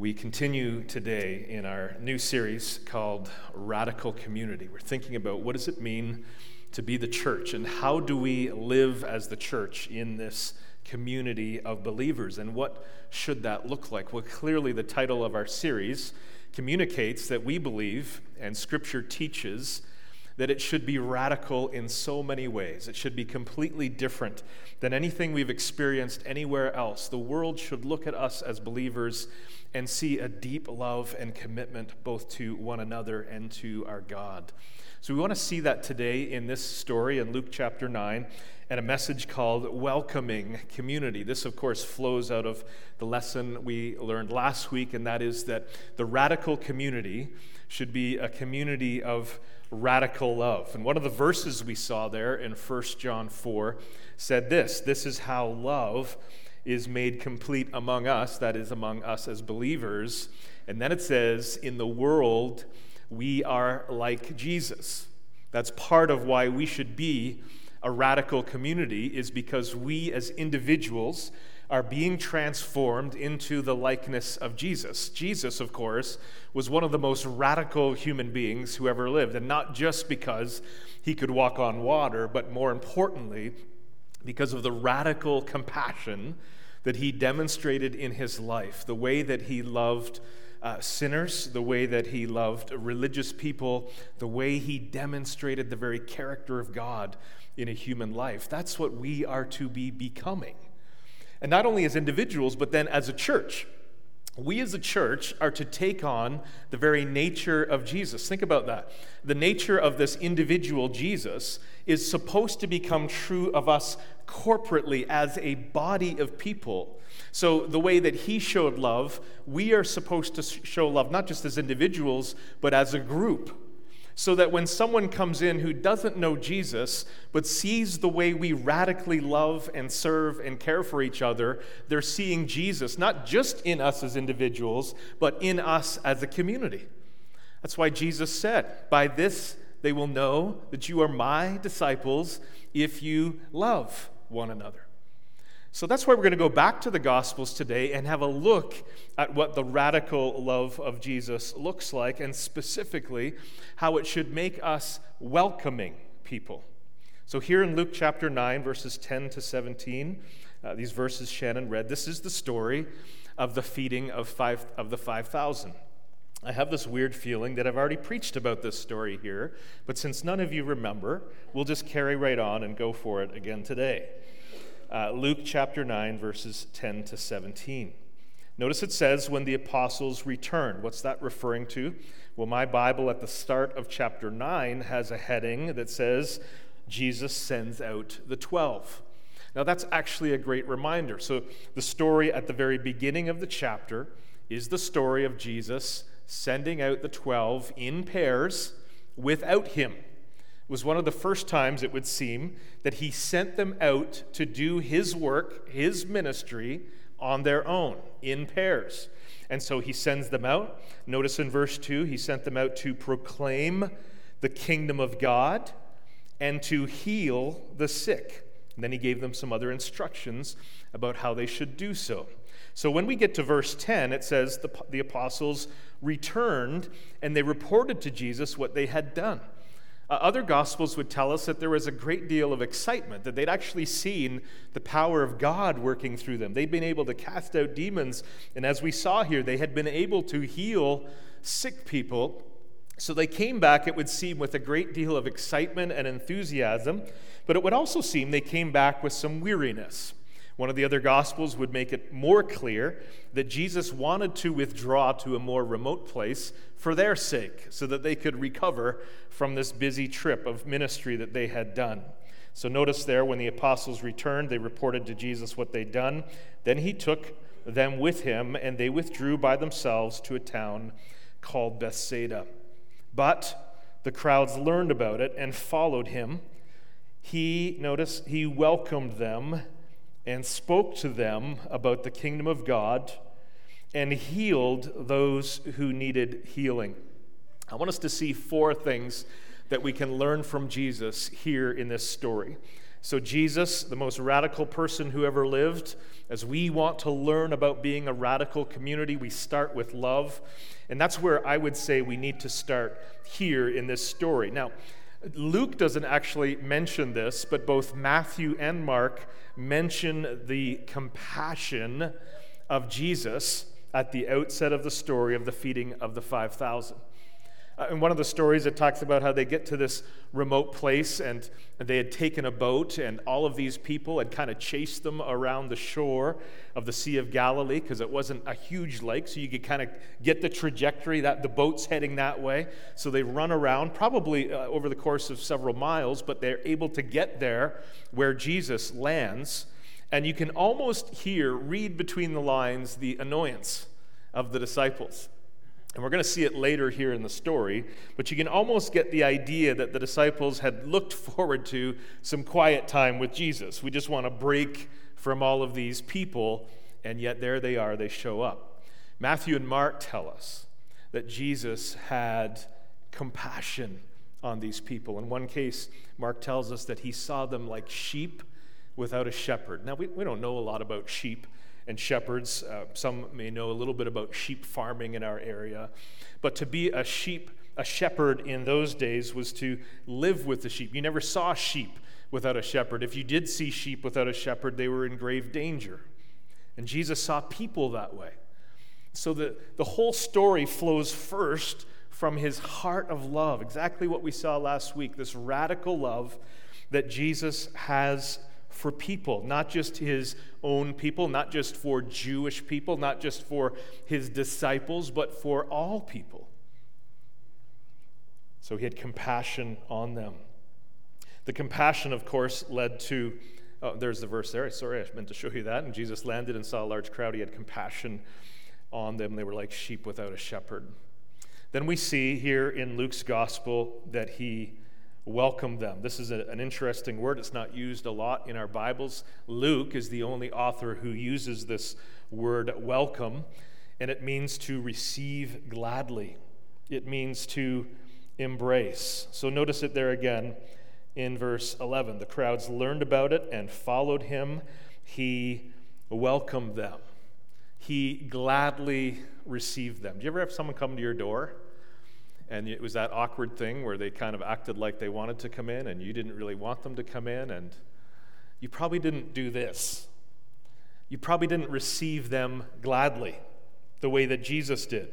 We continue today in our new series called Radical Community. We're thinking about what does it mean to be the church and how do we live as the church in this community of believers and what should that look like? Well, clearly the title of our series communicates that we believe and scripture teaches that it should be radical in so many ways. It should be completely different than anything we've experienced anywhere else. The world should look at us as believers and see a deep love and commitment both to one another and to our God. So we want to see that today in this story in Luke chapter 9 and a message called Welcoming Community. This, of course, flows out of the lesson we learned last week, and that is that the radical community should be a community of radical love. And one of the verses we saw there in 1 John 4 said this This is how love is made complete among us, that is, among us as believers. And then it says, In the world, we are like Jesus. That's part of why we should be a radical community, is because we as individuals are being transformed into the likeness of Jesus. Jesus, of course, was one of the most radical human beings who ever lived, and not just because he could walk on water, but more importantly, because of the radical compassion that he demonstrated in his life, the way that he loved uh, sinners, the way that he loved religious people, the way he demonstrated the very character of God in a human life. That's what we are to be becoming. And not only as individuals, but then as a church we as a church are to take on the very nature of Jesus. Think about that. The nature of this individual Jesus is supposed to become true of us corporately as a body of people. So, the way that he showed love, we are supposed to show love not just as individuals, but as a group so that when someone comes in who doesn't know Jesus, but sees the way we radically love and serve and care for each other, they're seeing Jesus not just in us as individuals, but in us as a community. That's why Jesus said, By this they will know that you are my disciples if you love one another. So that's why we're going to go back to the Gospels today and have a look at what the radical love of Jesus looks like, and specifically how it should make us welcoming people. So, here in Luke chapter 9, verses 10 to 17, uh, these verses Shannon read, this is the story of the feeding of, five, of the 5,000. I have this weird feeling that I've already preached about this story here, but since none of you remember, we'll just carry right on and go for it again today uh, Luke chapter 9, verses 10 to 17. Notice it says, when the apostles returned. What's that referring to? Well, my Bible at the start of chapter 9 has a heading that says, Jesus sends out the 12. Now, that's actually a great reminder. So, the story at the very beginning of the chapter is the story of Jesus sending out the 12 in pairs without him was one of the first times, it would seem, that he sent them out to do his work, his ministry, on their own, in pairs. And so he sends them out. Notice in verse 2, he sent them out to proclaim the kingdom of God and to heal the sick. And then he gave them some other instructions about how they should do so. So when we get to verse 10, it says the, the apostles returned and they reported to Jesus what they had done. Uh, other gospels would tell us that there was a great deal of excitement, that they'd actually seen the power of God working through them. They'd been able to cast out demons, and as we saw here, they had been able to heal sick people. So they came back, it would seem, with a great deal of excitement and enthusiasm, but it would also seem they came back with some weariness. One of the other Gospels would make it more clear that Jesus wanted to withdraw to a more remote place for their sake, so that they could recover from this busy trip of ministry that they had done. So notice there, when the apostles returned, they reported to Jesus what they'd done. Then he took them with him, and they withdrew by themselves to a town called Bethsaida. But the crowds learned about it and followed him. He, notice, he welcomed them and spoke to them about the kingdom of God and healed those who needed healing. I want us to see four things that we can learn from Jesus here in this story. So, Jesus, the most radical person who ever lived, as we want to learn about being a radical community, we start with love. And that's where I would say we need to start here in this story. Now, Luke doesn't actually mention this, but both Matthew and Mark mention the compassion of Jesus at the outset of the story of the feeding of the 5,000. Uh, in one of the stories, it talks about how they get to this remote place and, they had taken a boat, and all of these people had kind of chased them around the shore of the Sea of Galilee because it wasn't a huge lake, so you could kind of get the trajectory that the boat's heading that way. So they run around, probably uh, over the course of several miles, but they're able to get there where Jesus lands. And you can almost hear, read between the lines, the annoyance of the disciples. And we're going to see it later here in the story, but you can almost get the idea that the disciples had looked forward to some quiet time with Jesus. We just want to break from all of these people, and yet there they are, they show up. Matthew and Mark tell us that Jesus had compassion on these people. In one case, Mark tells us that he saw them like sheep without a shepherd. Now, we, we don't know a lot about sheep and shepherds. Uh, some may know a little bit about sheep farming in our area. But to be a sheep, a shepherd in those days was to live with the sheep. You never saw sheep without a shepherd. If you did see sheep without a shepherd, they were in grave danger. And Jesus saw people that way. So the, the whole story flows first from his heart of love, exactly what we saw last week this radical love that Jesus has for people, not just his own people, not just for Jewish people, not just for his disciples, but for all people. So he had compassion on them. The compassion, of course, led to, oh, there's the verse there. Sorry, I meant to show you that. And Jesus landed and saw a large crowd. He had compassion on them. They were like sheep without a shepherd. Then we see here in Luke's gospel that he welcome them. This is a, an interesting word. It's not used a lot in our Bibles. Luke is the only author who uses this word welcome, and it means to receive gladly, it means to embrace. So notice it there again in verse 11. The crowds learned about it and followed him. He welcomed them, he gladly received them. Do you ever have someone come to your door? And it was that awkward thing where they kind of acted like they wanted to come in and you didn't really want them to come in. And you probably didn't do this. You probably didn't receive them gladly the way that Jesus did.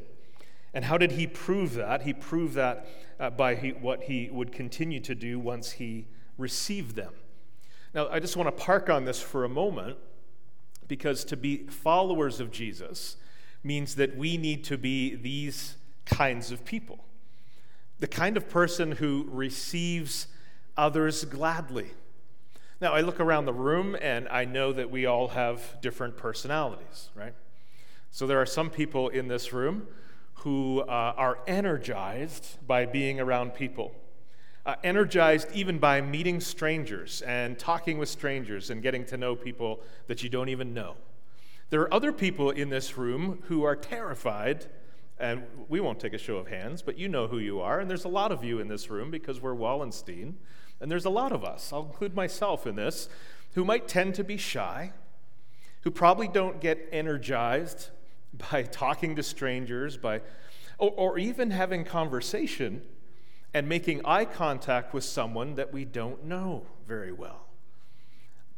And how did he prove that? He proved that uh, by he, what he would continue to do once he received them. Now, I just want to park on this for a moment because to be followers of Jesus means that we need to be these kinds of people the kind of person who receives others gladly. Now, I look around the room and I know that we all have different personalities, right? So there are some people in this room who uh, are energized by being around people, uh, energized even by meeting strangers and talking with strangers and getting to know people that you don't even know. There are other people in this room who are terrified and we won't take a show of hands, but you know who you are. And there's a lot of you in this room because we're Wallenstein. And there's a lot of us, I'll include myself in this, who might tend to be shy, who probably don't get energized by talking to strangers, by, or, or even having conversation and making eye contact with someone that we don't know very well.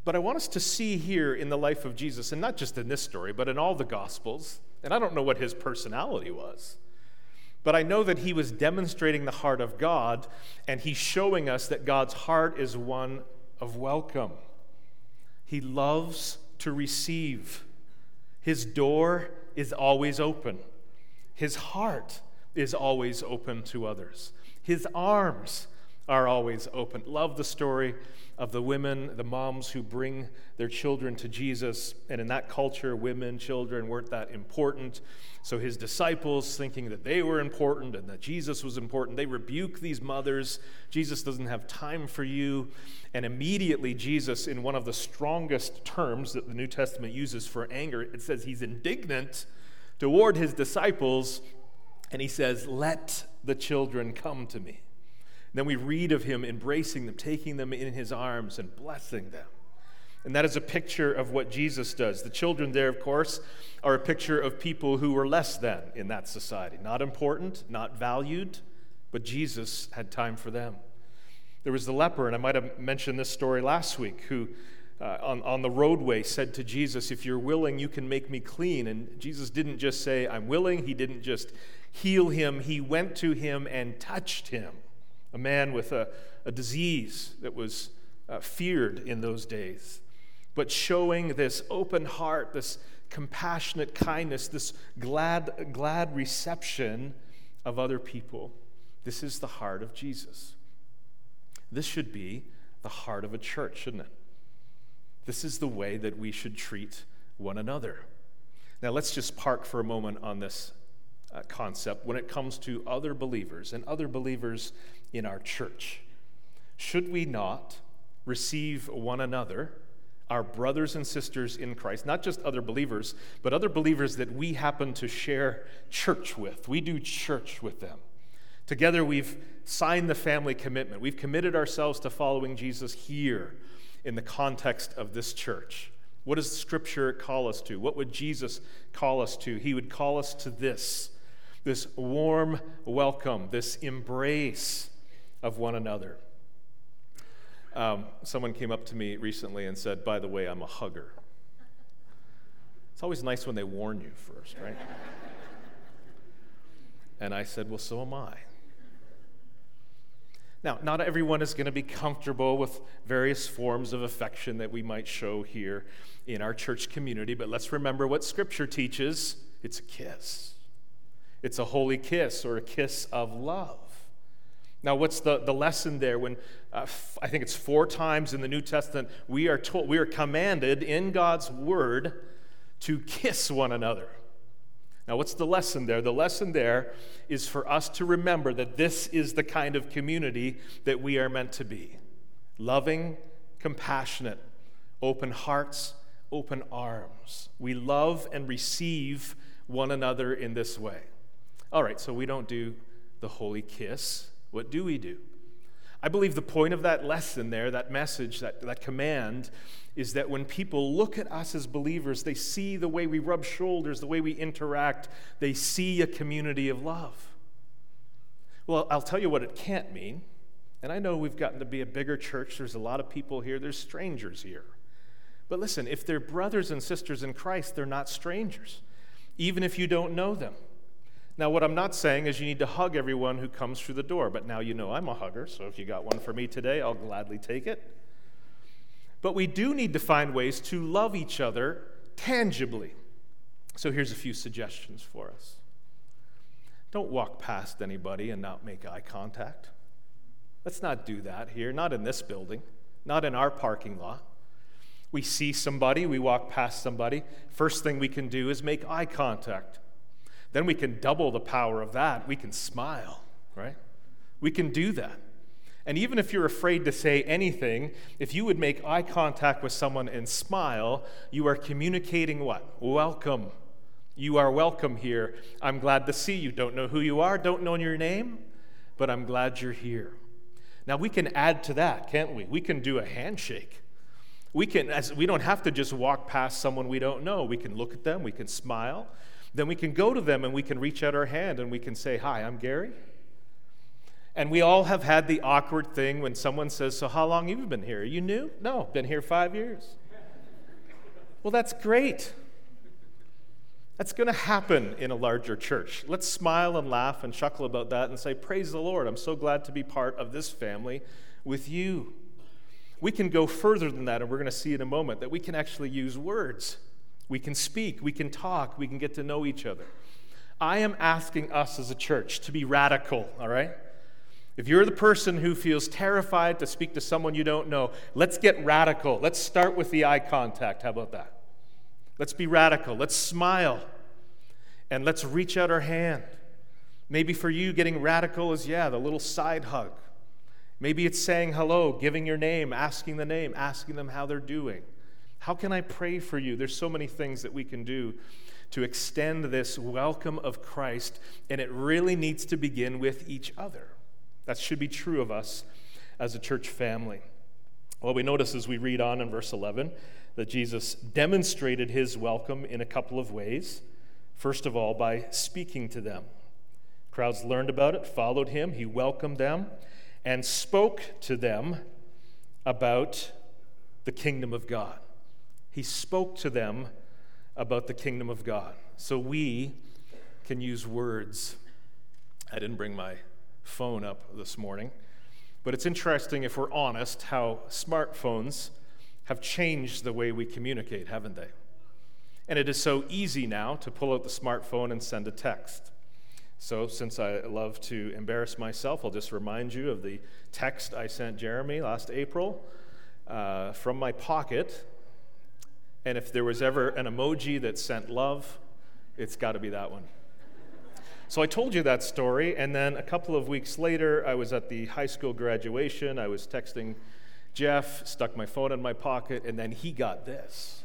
But I want us to see here in the life of Jesus, and not just in this story, but in all the Gospels, and I don't know what his personality was. But I know that he was demonstrating the heart of God, and he's showing us that God's heart is one of welcome. He loves to receive. His door is always open. His heart is always open to others. His arms are always open. Love the story of the women, the moms who bring their children to Jesus. And in that culture, women, children weren't that important. So his disciples, thinking that they were important and that Jesus was important, they rebuke these mothers. Jesus doesn't have time for you. And immediately, Jesus, in one of the strongest terms that the New Testament uses for anger, it says he's indignant toward his disciples. And he says, Let the children come to me. Then we read of him embracing them, taking them in his arms, and blessing them. And that is a picture of what Jesus does. The children there, of course, are a picture of people who were less than in that society. Not important, not valued, but Jesus had time for them. There was the leper, and I might have mentioned this story last week, who uh, on, on the roadway said to Jesus, If you're willing, you can make me clean. And Jesus didn't just say, I'm willing. He didn't just heal him, he went to him and touched him. A man with a, a disease that was uh, feared in those days but showing this open heart, this compassionate kindness, this glad, glad reception of other people. This is the heart of Jesus. This should be the heart of a church, shouldn't it? This is the way that we should treat one another. Now, let's just park for a moment on this uh, concept when it comes to other believers and other believers in our church. Should we not receive one another our brothers and sisters in Christ, not just other believers, but other believers that we happen to share church with. We do church with them. Together, we've signed the family commitment. We've committed ourselves to following Jesus here in the context of this church. What does Scripture call us to? What would Jesus call us to? He would call us to this this warm welcome, this embrace of one another. Um, someone came up to me recently and said, By the way, I'm a hugger. It's always nice when they warn you first, right? and I said, Well, so am I. Now, not everyone is going to be comfortable with various forms of affection that we might show here in our church community, but let's remember what Scripture teaches it's a kiss. It's a holy kiss or a kiss of love. Now, what's the, the lesson there when uh, f- I think it's four times in the New Testament we are told, we are commanded in God's word to kiss one another. Now, what's the lesson there? The lesson there is for us to remember that this is the kind of community that we are meant to be loving, compassionate, open hearts, open arms. We love and receive one another in this way. All right, so we don't do the holy kiss what do we do? I believe the point of that lesson there, that message, that, that command, is that when people look at us as believers, they see the way we rub shoulders, the way we interact, they see a community of love. Well, I'll tell you what it can't mean. And I know we've gotten to be a bigger church. There's a lot of people here, there's strangers here. But listen, if they're brothers and sisters in Christ, they're not strangers, even if you don't know them. Now, what I'm not saying is you need to hug everyone who comes through the door, but now you know I'm a hugger, so if you got one for me today, I'll gladly take it. But we do need to find ways to love each other tangibly. So here's a few suggestions for us. Don't walk past anybody and not make eye contact. Let's not do that here, not in this building, not in our parking lot. We see somebody, we walk past somebody. First thing we can do is make eye contact. Then we can double the power of that. We can smile, right? We can do that. And even if you're afraid to say anything, if you would make eye contact with someone and smile, you are communicating what? Welcome. You are welcome here. I'm glad to see you. Don't know who you are, don't know your name, but I'm glad you're here. Now we can add to that, can't we? We can do a handshake. We can as we don't have to just walk past someone we don't know. We can look at them, we can smile, then we can go to them and we can reach out our hand and we can say, Hi, I'm Gary. And we all have had the awkward thing when someone says, So, how long have you been here? Are you new? No, been here five years. well, that's great. That's going to happen in a larger church. Let's smile and laugh and chuckle about that and say, Praise the Lord. I'm so glad to be part of this family with you. We can go further than that, and we're going to see in a moment that we can actually use words. We can speak, we can talk, we can get to know each other. I am asking us as a church to be radical, all right? If you're the person who feels terrified to speak to someone you don't know, let's get radical. Let's start with the eye contact. How about that? Let's be radical. Let's smile. And let's reach out our hand. Maybe for you, getting radical is, yeah, the little side hug. Maybe it's saying hello, giving your name, asking the name, asking them how they're doing. How can I pray for you? There's so many things that we can do to extend this welcome of Christ, and it really needs to begin with each other. That should be true of us as a church family. Well, we notice as we read on in verse 11 that Jesus demonstrated his welcome in a couple of ways. First of all, by speaking to them. Crowds learned about it, followed him, he welcomed them, and spoke to them about the kingdom of God. He spoke to them about the kingdom of God. So we can use words. I didn't bring my phone up this morning, but it's interesting if we're honest how smartphones have changed the way we communicate, haven't they? And it is so easy now to pull out the smartphone and send a text. So, since I love to embarrass myself, I'll just remind you of the text I sent Jeremy last April uh, from my pocket. And if there was ever an emoji that sent love, it's got to be that one. So I told you that story, and then a couple of weeks later, I was at the high school graduation. I was texting Jeff, stuck my phone in my pocket, and then he got this.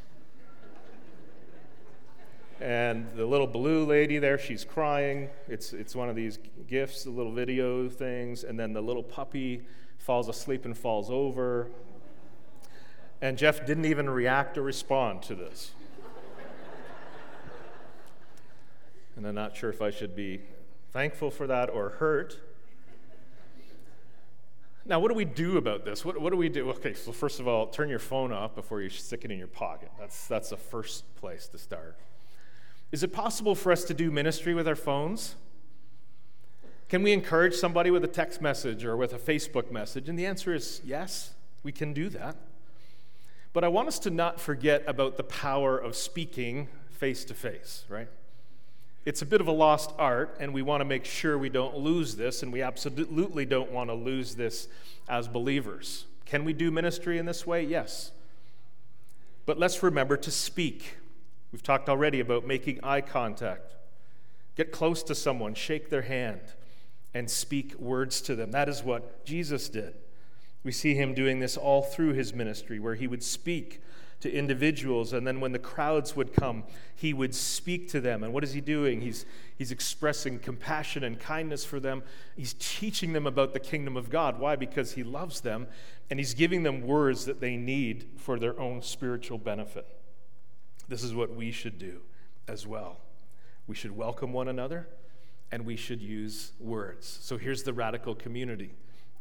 And the little blue lady there, she's crying. It's, it's one of these GIFs, the little video things. And then the little puppy falls asleep and falls over. And Jeff didn't even react or respond to this. and I'm not sure if I should be thankful for that or hurt. Now, what do we do about this? What, what do we do? Okay, so first of all, turn your phone off before you stick it in your pocket. That's, that's the first place to start. Is it possible for us to do ministry with our phones? Can we encourage somebody with a text message or with a Facebook message? And the answer is yes, we can do that. But I want us to not forget about the power of speaking face to face, right? It's a bit of a lost art, and we want to make sure we don't lose this, and we absolutely don't want to lose this as believers. Can we do ministry in this way? Yes. But let's remember to speak. We've talked already about making eye contact. Get close to someone, shake their hand, and speak words to them. That is what Jesus did. We see him doing this all through his ministry, where he would speak to individuals, and then when the crowds would come, he would speak to them. And what is he doing? He's, he's expressing compassion and kindness for them. He's teaching them about the kingdom of God. Why? Because he loves them, and he's giving them words that they need for their own spiritual benefit. This is what we should do as well. We should welcome one another, and we should use words. So here's the radical community.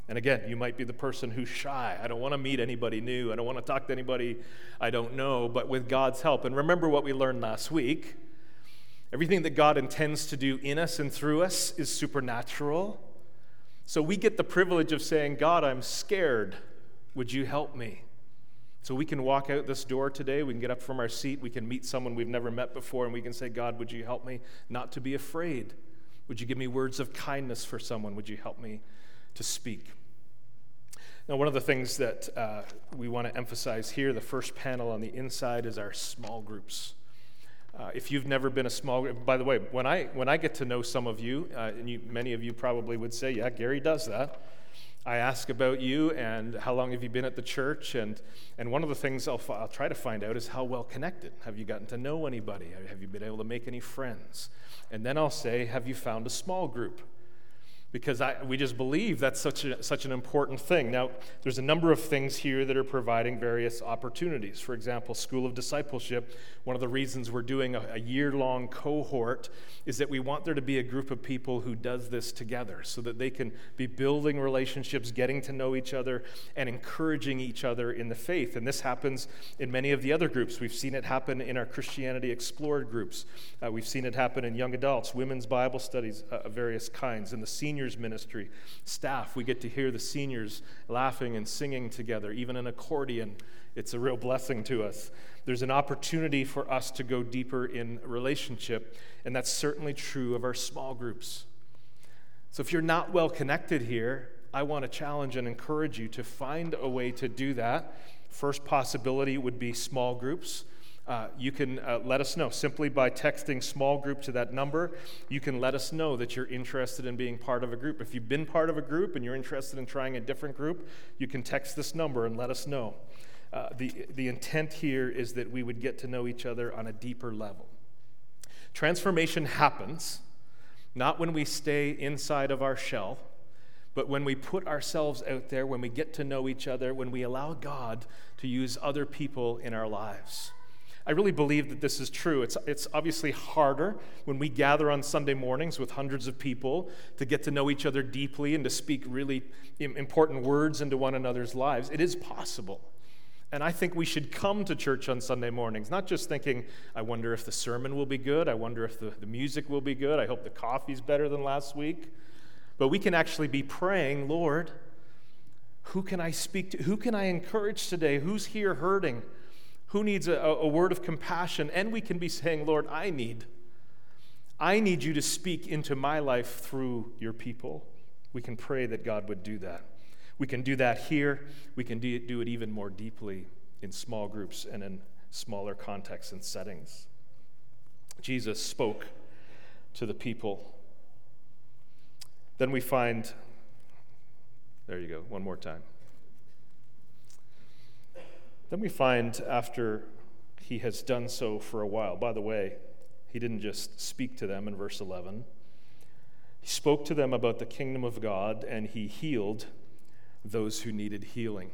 And again, you might be the person who's shy. I don't want to meet anybody new. I don't want to talk to anybody I don't know, but with God's help. And remember what we learned last week everything that God intends to do in us and through us is supernatural. So we get the privilege of saying, God, I'm scared. Would you help me? So we can walk out this door today, we can get up from our seat, we can meet someone we've never met before, and we can say, God, would you help me not to be afraid? Would you give me words of kindness for someone? Would you help me to speak. Now, one of the things that uh, we want to emphasize here, the first panel on the inside, is our small groups. Uh, if you've never been a small group, by the way, when I, when I get to know some of you, uh, and you, many of you probably would say, yeah, Gary does that. I ask about you and how long have you been at the church, and, and one of the things I'll, I'll try to find out is how well connected. Have you gotten to know anybody? Have you been able to make any friends? And then I'll say, have you found a small group? Because I, we just believe that's such, a, such an important thing. Now, there's a number of things here that are providing various opportunities. For example, School of Discipleship, one of the reasons we're doing a, a year long cohort is that we want there to be a group of people who does this together so that they can be building relationships, getting to know each other, and encouraging each other in the faith. And this happens in many of the other groups. We've seen it happen in our Christianity Explored groups, uh, we've seen it happen in young adults, women's Bible studies uh, of various kinds, in the senior seniors ministry staff. We get to hear the seniors laughing and singing together, even an accordion. It's a real blessing to us. There's an opportunity for us to go deeper in relationship, and that's certainly true of our small groups. So if you're not well connected here, I want to challenge and encourage you to find a way to do that. First possibility would be small groups. Uh, you can uh, let us know simply by texting small group to that number. You can let us know that you're interested in being part of a group. If you've been part of a group and you're interested in trying a different group, you can text this number and let us know. Uh, the, the intent here is that we would get to know each other on a deeper level. Transformation happens not when we stay inside of our shell, but when we put ourselves out there, when we get to know each other, when we allow God to use other people in our lives. I really believe that this is true. It's, it's obviously harder when we gather on Sunday mornings with hundreds of people to get to know each other deeply and to speak really important words into one another's lives. It is possible. And I think we should come to church on Sunday mornings, not just thinking, I wonder if the sermon will be good. I wonder if the, the music will be good. I hope the coffee's better than last week. But we can actually be praying, Lord, who can I speak to? Who can I encourage today? Who's here hurting? Who needs a, a word of compassion? And we can be saying, Lord, I need. I need you to speak into my life through your people. We can pray that God would do that. We can do that here. We can do it even more deeply in small groups and in smaller contexts and settings. Jesus spoke to the people. Then we find, there you go, one more time. Then we find after he has done so for a while, by the way, he didn't just speak to them in verse 11. He spoke to them about the kingdom of God and he healed those who needed healing.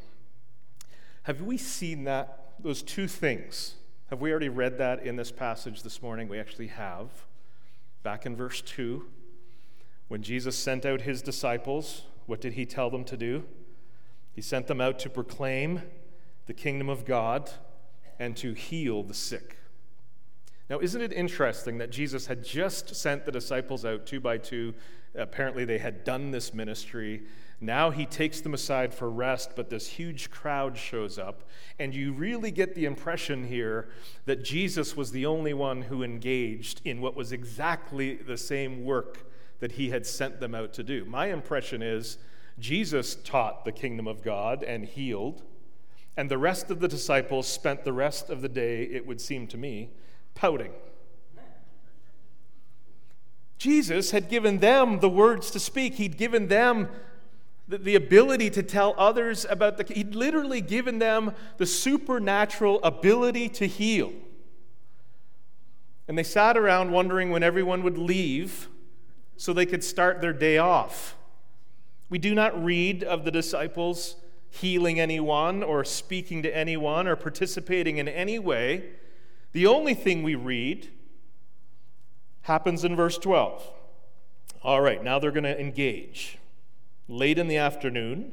Have we seen that, those two things? Have we already read that in this passage this morning? We actually have. Back in verse 2, when Jesus sent out his disciples, what did he tell them to do? He sent them out to proclaim the kingdom of God and to heal the sick. Now, isn't it interesting that Jesus had just sent the disciples out two by two? Apparently, they had done this ministry. Now he takes them aside for rest, but this huge crowd shows up. And you really get the impression here that Jesus was the only one who engaged in what was exactly the same work that he had sent them out to do. My impression is Jesus taught the kingdom of God and healed. And the rest of the disciples spent the rest of the day, it would seem to me, pouting. Jesus had given them the words to speak. He'd given them the, the ability to tell others about the. He'd literally given them the supernatural ability to heal. And they sat around wondering when everyone would leave so they could start their day off. We do not read of the disciples healing anyone or speaking to anyone or participating in any way. The only thing we read happens in verse 12. All right, now they're going to engage. Late in the afternoon,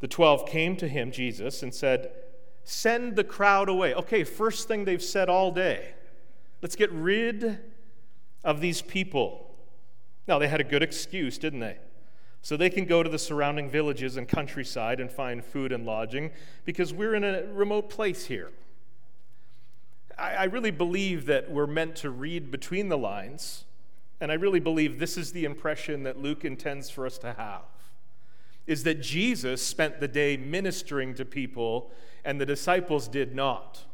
the 12 came to him, Jesus, and said, Send the crowd away. Okay, first thing they've said all day. Let's get rid of these people. Now, they had a good excuse, didn't they? So they can go to the surrounding villages and countryside and find food and lodging because we're in a remote place here. I, I, really believe that we're meant to read between the lines, and I really believe this is the impression that Luke intends for us to have. Is that Jesus spent the day ministering to people and the disciples did not.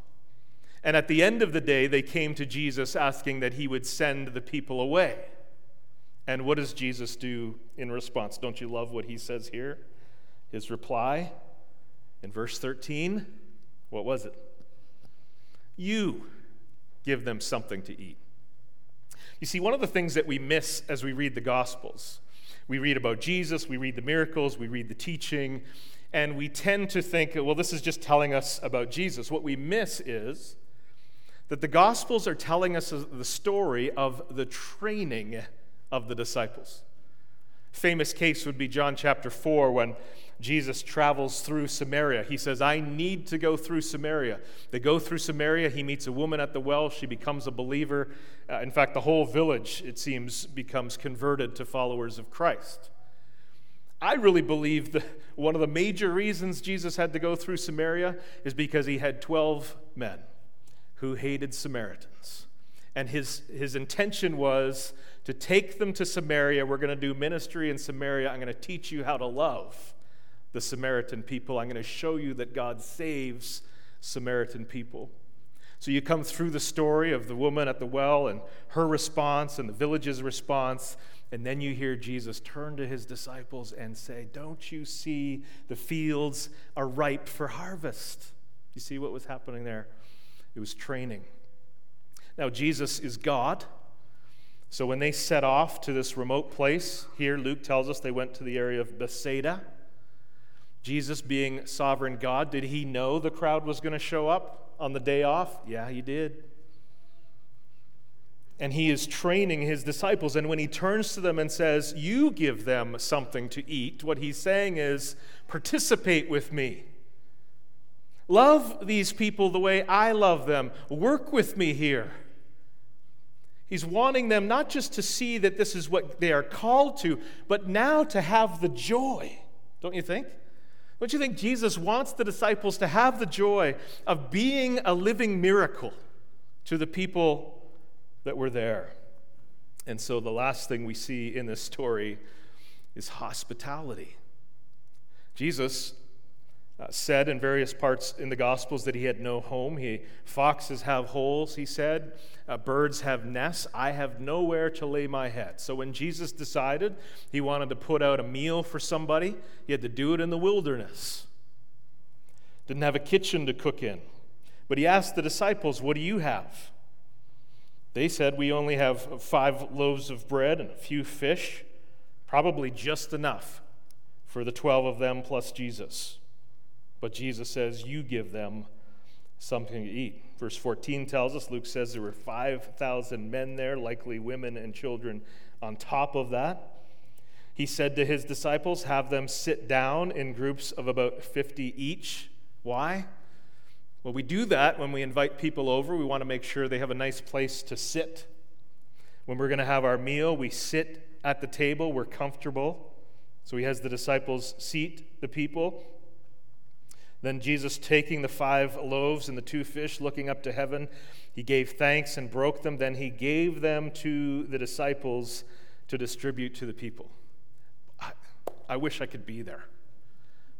And at the end of the day, they came to Jesus asking that he would send the people away. And what does Jesus do in response? Don't you love what he says here? His reply in verse 13 what was it? You give them something to eat. You see, one of the things that we miss as we read the Gospels, we read about Jesus, we read the miracles, we read the teaching, and we tend to think, well, this is just telling us about Jesus. What we miss is that the Gospels are telling us the story of the training of the disciples. Famous case would be John chapter 4 when Jesus travels through Samaria. He says, I need to go through Samaria. They go through Samaria. He meets a woman at the well. She becomes a believer. Uh, in fact, the whole village, it seems, becomes converted to followers of Christ. I really believe that one of the major reasons Jesus had to go through Samaria is because he had 12 men who hated Samaritans. And his, his intention was to take them to Samaria. We're going to do ministry in Samaria. I'm going to teach you how to love the Samaritan people. I'm going to show you that God saves Samaritan people. So you come through the story of the woman at the well and her response and the village's response. And then you hear Jesus turn to his disciples and say, Don't you see the fields are ripe for harvest? You see what was happening there? It was training. Now, Jesus is God. So when they set off to this remote place, here Luke tells us they went to the area of Bethsaida. Jesus, being sovereign God, did he know the crowd was going to show up on the day off? Yeah, he did. And he is training his disciples. And when he turns to them and says, You give them something to eat, what he's saying is, Participate with me. Love these people the way I love them. Work with me here. He's wanting them not just to see that this is what they are called to, but now to have the joy. Don't you think? Don't you think Jesus wants the disciples to have the joy of being a living miracle to the people that were there? And so the last thing we see in this story is hospitality. Jesus uh, said in various parts in the Gospels that he had no home. He, foxes have holes, he said. Uh, birds have nests. I have nowhere to lay my head. So when Jesus decided he wanted to put out a meal for somebody, he had to do it in the wilderness. Didn't have a kitchen to cook in. But he asked the disciples, What do you have? They said, We only have five loaves of bread and a few fish, probably just enough for the 12 of them plus Jesus. But Jesus says, You give them something to eat. Verse 14 tells us, Luke says there were 5,000 men there, likely women and children on top of that. He said to his disciples, Have them sit down in groups of about 50 each. Why? Well, we do that when we invite people over. We want to make sure they have a nice place to sit. When we're going to have our meal, we sit at the table, we're comfortable. So he has the disciples seat the people then Jesus, taking the five loaves and the two fish, looking up to heaven, he gave thanks and broke them. Then he gave them to the disciples to distribute to the people. I, I wish I could be there.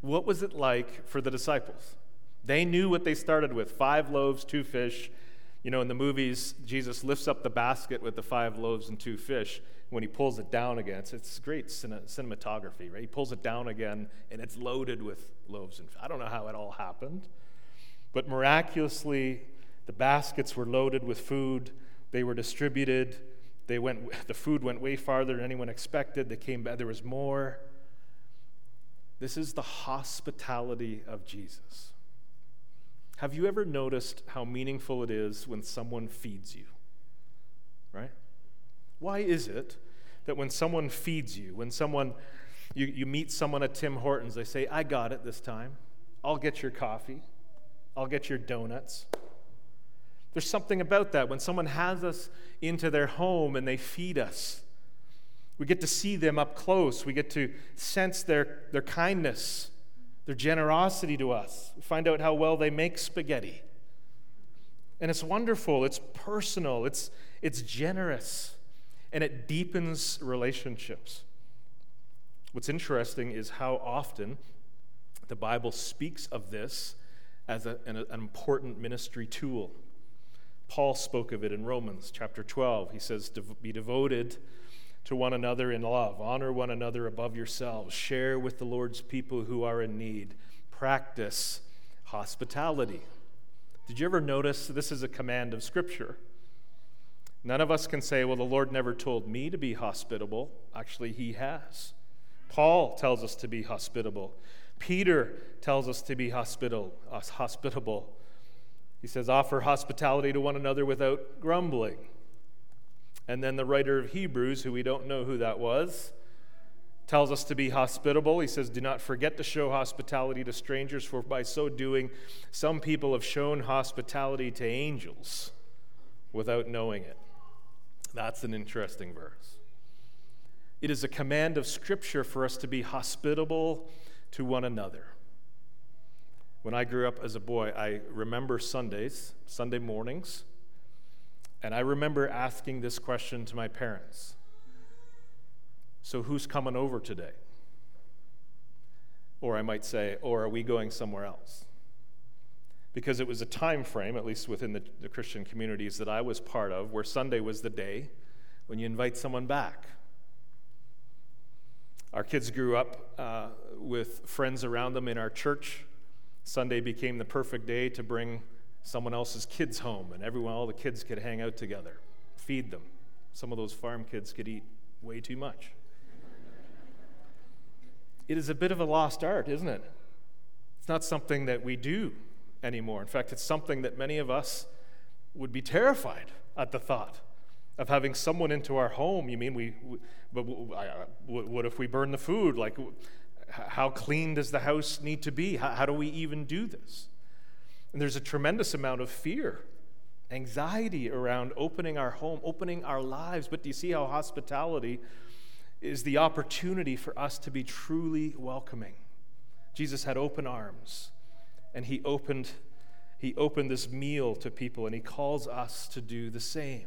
What was it like for the disciples? They knew what they started with five loaves, two fish. You know, in the movies, Jesus lifts up the basket with the five loaves and two fish when he pulls it down again, it's, it's great cinematography, right? He pulls it down again, and it's loaded with loaves. And I don't know how it all happened, but miraculously, the baskets were loaded with food. They were distributed. They went. The food went way farther than anyone expected. They came back. There was more. This is the hospitality of Jesus. Have you ever noticed how meaningful it is when someone feeds you? Right? Why is it that when someone feeds you, when someone you, you meet someone at Tim Hortons, they say, I got it this time. I'll get your coffee. I'll get your donuts. There's something about that. When someone has us into their home and they feed us, we get to see them up close. We get to sense their, their kindness, their generosity to us. We find out how well they make spaghetti. And it's wonderful, it's personal, it's, it's generous and it deepens relationships. What's interesting is how often the Bible speaks of this as a, an, an, important ministry tool. Paul spoke of it in Romans chapter 12. He says, Be devoted to one another in love, honor one another above yourselves, share with the Lord's people who are in need, practice hospitality. Did you ever notice this is a command of Scripture? None of us can say, well, the Lord never told me to be hospitable. Actually, He has. Paul tells us to be hospitable. Peter tells us to be hospitable. Uh, hospitable. He says, offer hospitality to one another without grumbling. And then the writer of Hebrews, who we don't know who that was, tells us to be hospitable. He says, Do not forget to show hospitality to strangers, for by so doing, some people have shown hospitality to angels without knowing it. That's an interesting verse. It is a command of Scripture for us to be hospitable to one another. When I grew up as a boy, I remember Sundays, Sunday mornings, and I remember asking this question to my parents So, who's coming over today? Or I might say, Or are we going somewhere else? Because it was a time frame, at least within the, the, Christian communities that I was part of, where Sunday was the day when you invite someone back. Our kids grew up uh, with friends around them in our church. Sunday became the perfect day to bring someone else's kids home, and everyone, all the kids could hang out together, feed them, Some of those farm kids could eat way too much. it is a bit of a lost art, isn't it? It's not something that we do anymore. In fact, it's something that many of us would be terrified at the thought of having someone into our home. You mean we, but what if we burn the food? Like, how clean does the house need to be? How, how do we even do this? And there's a tremendous amount of fear, anxiety around opening our home, opening our lives. But do you see how hospitality is the opportunity for us to be truly welcoming? Jesus had open arms, and he opened, he opened this meal to people, and he calls us to do the same.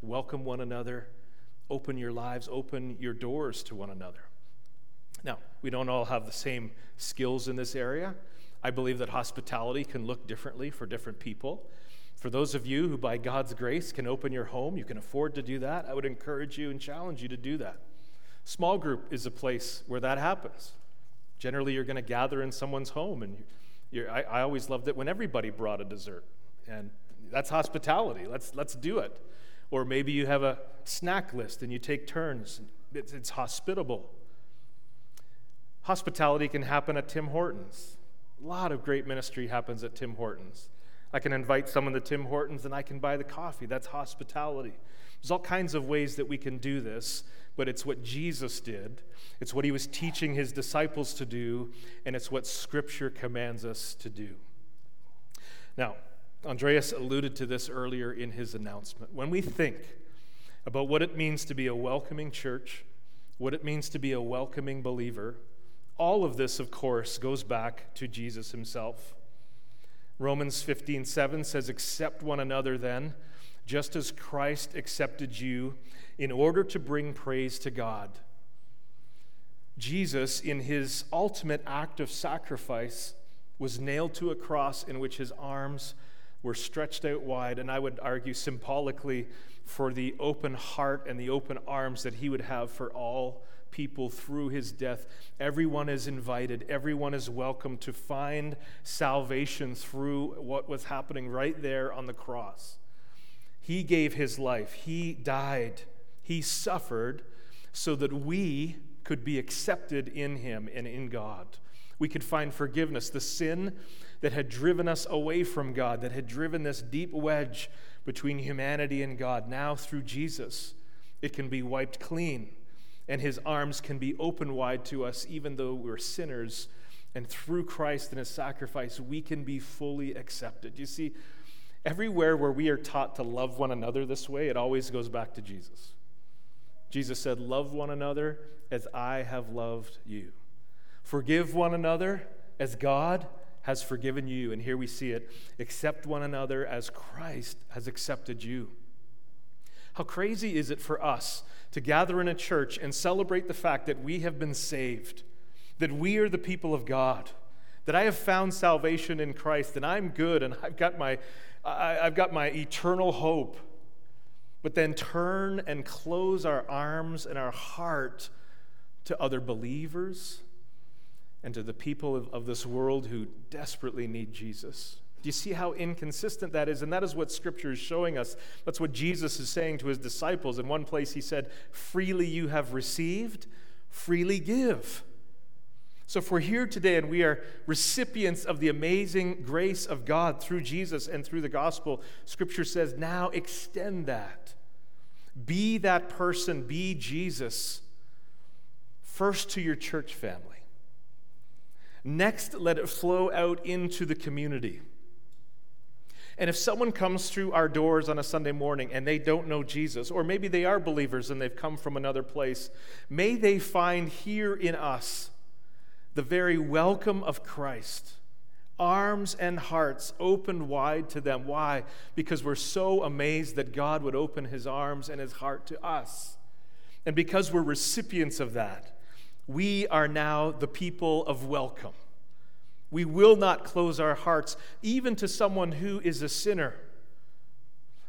Welcome one another, open your lives, open your doors to one another. Now, we don't all have the same skills in this area. I believe that hospitality can look differently for different people. For those of you who, by God's grace, can open your home, you can afford to do that, I would encourage you and challenge you to do that. Small group is a place where that happens. Generally, you're going to gather in someone's home, and I, I always loved it when everybody brought a dessert. And that's hospitality. Let's, let's do it. Or maybe you have a snack list and you take turns. It's, it's hospitable. Hospitality can happen at Tim Hortons. A lot of great ministry happens at Tim Hortons. I can invite someone to Tim Hortons and I can buy the coffee. That's hospitality. There's all kinds of ways that we can do this, but it's what Jesus did. It's what he was teaching his disciples to do, and it's what Scripture commands us to do. Now, Andreas alluded to this earlier in his announcement. When we think about what it means to be a welcoming church, what it means to be a welcoming believer, all of this, of course, goes back to Jesus himself. Romans 15 7 says, Accept one another then, just as Christ accepted you, in order to bring praise to God. Jesus, in his ultimate act of sacrifice, was nailed to a cross in which his arms were stretched out wide, and I would argue symbolically for the open heart and the open arms that he would have for all people through his death. Everyone is invited, everyone is welcome to find salvation through what was happening right there on the cross. He gave his life, he died, he suffered so that we could be accepted in him and in God. We could find forgiveness. The sin that had driven us away from God, that had driven this deep wedge between humanity and God, now through Jesus, it can be wiped clean and his arms can be open wide to us, even though we're sinners. And through Christ and his sacrifice, we can be fully accepted. You see, everywhere where we are taught to love one another this way, it always goes back to Jesus. Jesus said, Love one another as I have loved you. Forgive one another as God has forgiven you. And here we see it accept one another as Christ has accepted you. How crazy is it for us to gather in a church and celebrate the fact that we have been saved, that we are the people of God, that I have found salvation in Christ, and I'm good, and I've got my, I, I've got my eternal hope. But then turn and close our arms and our heart to other believers and to the people of, of this world who desperately need Jesus. Do you see how inconsistent that is? And that is what Scripture is showing us. That's what Jesus is saying to his disciples. In one place, he said, Freely you have received, freely give. So, if we're here today and we are recipients of the amazing grace of God through Jesus and through the gospel, Scripture says, now extend that. Be that person, be Jesus, first to your church family. Next, let it flow out into the community. And if someone comes through our doors on a Sunday morning and they don't know Jesus, or maybe they are believers and they've come from another place, may they find here in us the very welcome of Christ. Arms and hearts opened wide to them. Why? Because we're so amazed that God would open his arms and his heart to us. And because we're recipients of that, we are now the people of welcome. We will not close our hearts, even to someone who is a sinner.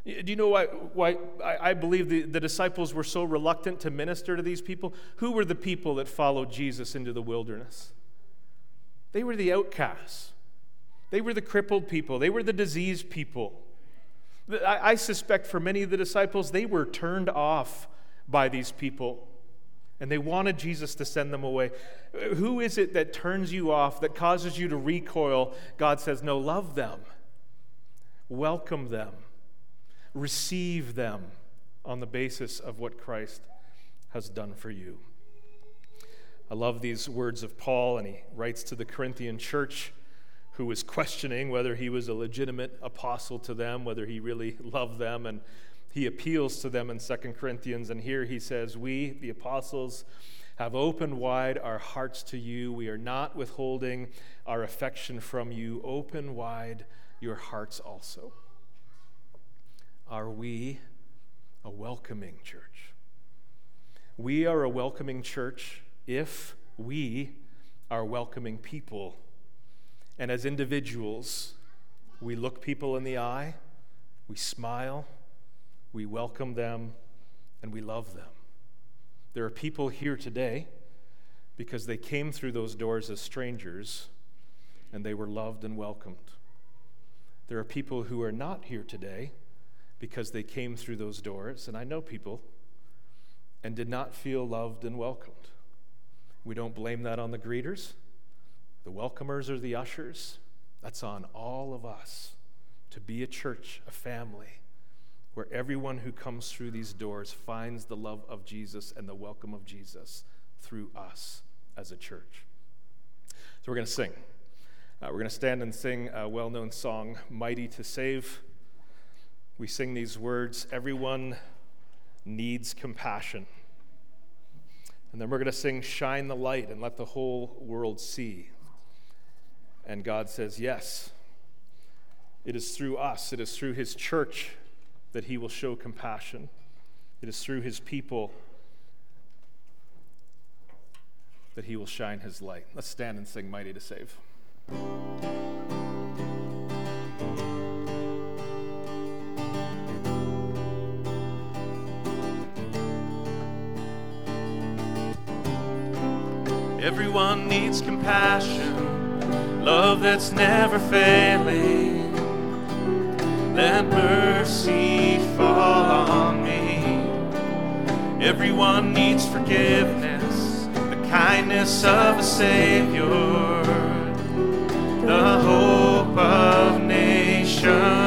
Do you know why, why I believe the, the disciples were so reluctant to minister to these people? Who were the people that followed Jesus into the wilderness? They were the outcasts, they were the crippled people, they were the diseased people. I, I suspect for many of the disciples, they were turned off by these people and they wanted Jesus to send them away. Who is it that turns you off, that causes you to recoil? God says, No, love them, welcome them, receive them on the basis of what Christ has done for you. I love these words of Paul, and he writes to the Corinthian church who was questioning whether he was a legitimate apostle to them, whether he really loved them, and he appeals to them in 2 Corinthians. And here he says, We, the apostles, have opened wide our hearts to you. We are not withholding our affection from you. Open wide your hearts also. Are we a welcoming church? We are a welcoming church if we are welcoming people. And as individuals, we look people in the eye, we smile, we welcome them, and we love them. There are people here today because they came through those doors as strangers and they were loved and welcomed. There are people who are not here today because they came through those doors, and I know people, and did not feel loved and welcomed. We don't blame that on the greeters, the welcomers, or the ushers. That's on all of us to be a church, a family, where everyone who comes through these doors finds the love of Jesus and the welcome of Jesus through us as a church. So we're going to sing. Uh, we're going to stand and sing a well known song, Mighty to Save. We sing these words Everyone needs compassion. And then we're going to sing Shine the Light and let the whole world see. And God says, Yes, it is through us, it is through His church that He will show compassion. It is through His people that He will shine His light. Let's stand and sing Mighty to Save. Everyone needs compassion, love that's never failing. Let mercy fall on me. Everyone needs forgiveness, the kindness of a Savior, the hope of nations.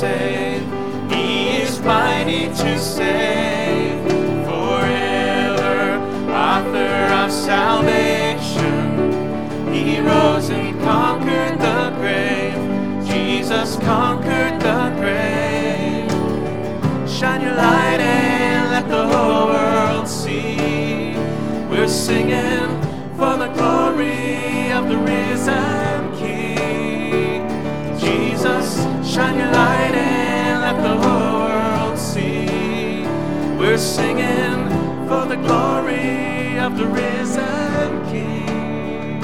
Save. He is mighty to save forever. Author of salvation. He rose and conquered the grave. Jesus conquered the grave. Shine your light and let the whole world see. We're singing for the glory of the risen Shine your light and let the whole world see. We're singing for the glory of the risen King.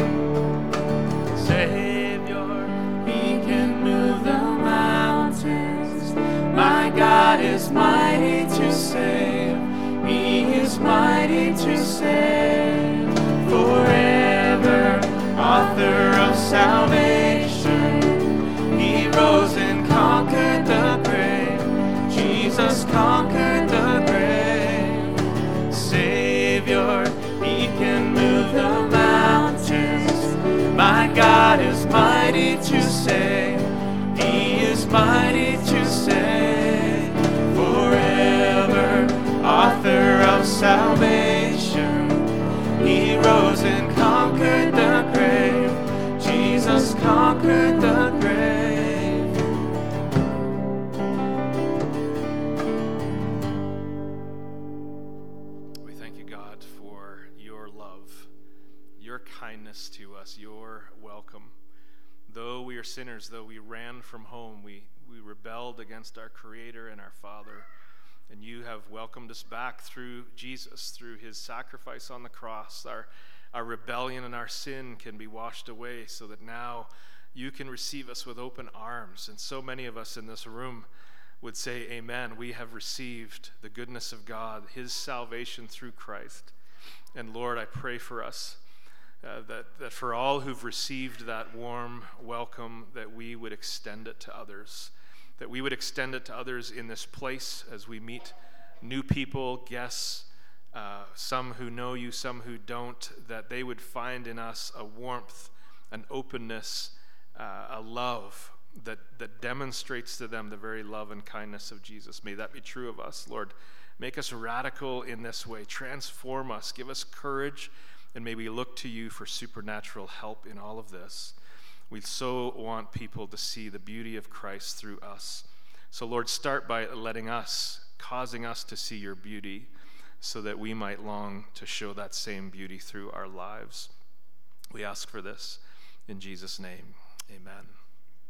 Savior, He can move the mountains. My God is mighty to save. He is mighty to save forever. Author of salvation, Jesus conquered the grave. Savior, He can move the mountains. My God is mighty to save. He is mighty to save. Forever, author of salvation welcome. Though we are sinners, though we ran from home, we, we rebelled against our Creator and our Father, and you have welcomed us back through Jesus, through his sacrifice on the cross. Our, our rebellion and our sin can be washed away so that now you can receive us with open arms. And so many of us in this room would say, Amen. We have received the goodness of God, his salvation through Christ. And Lord, I pray for us uh, that, that for all who've received that warm welcome, that we would extend it to others, that we would extend it to others in this place as we meet new people, guests, uh, some who know you, some who don't, that they would find in us a warmth, an openness, uh, a love that, that demonstrates to them the very love and kindness of Jesus. May that be true of us, Lord. Make us radical in this way. Transform us. Give us courage and may we look to you for supernatural help in all of this. We so want people to see the beauty of Christ through us. So, Lord, start by letting us, causing us to see your beauty, so that we might long to show that same beauty through our lives. We ask for this in Jesus' name. Amen.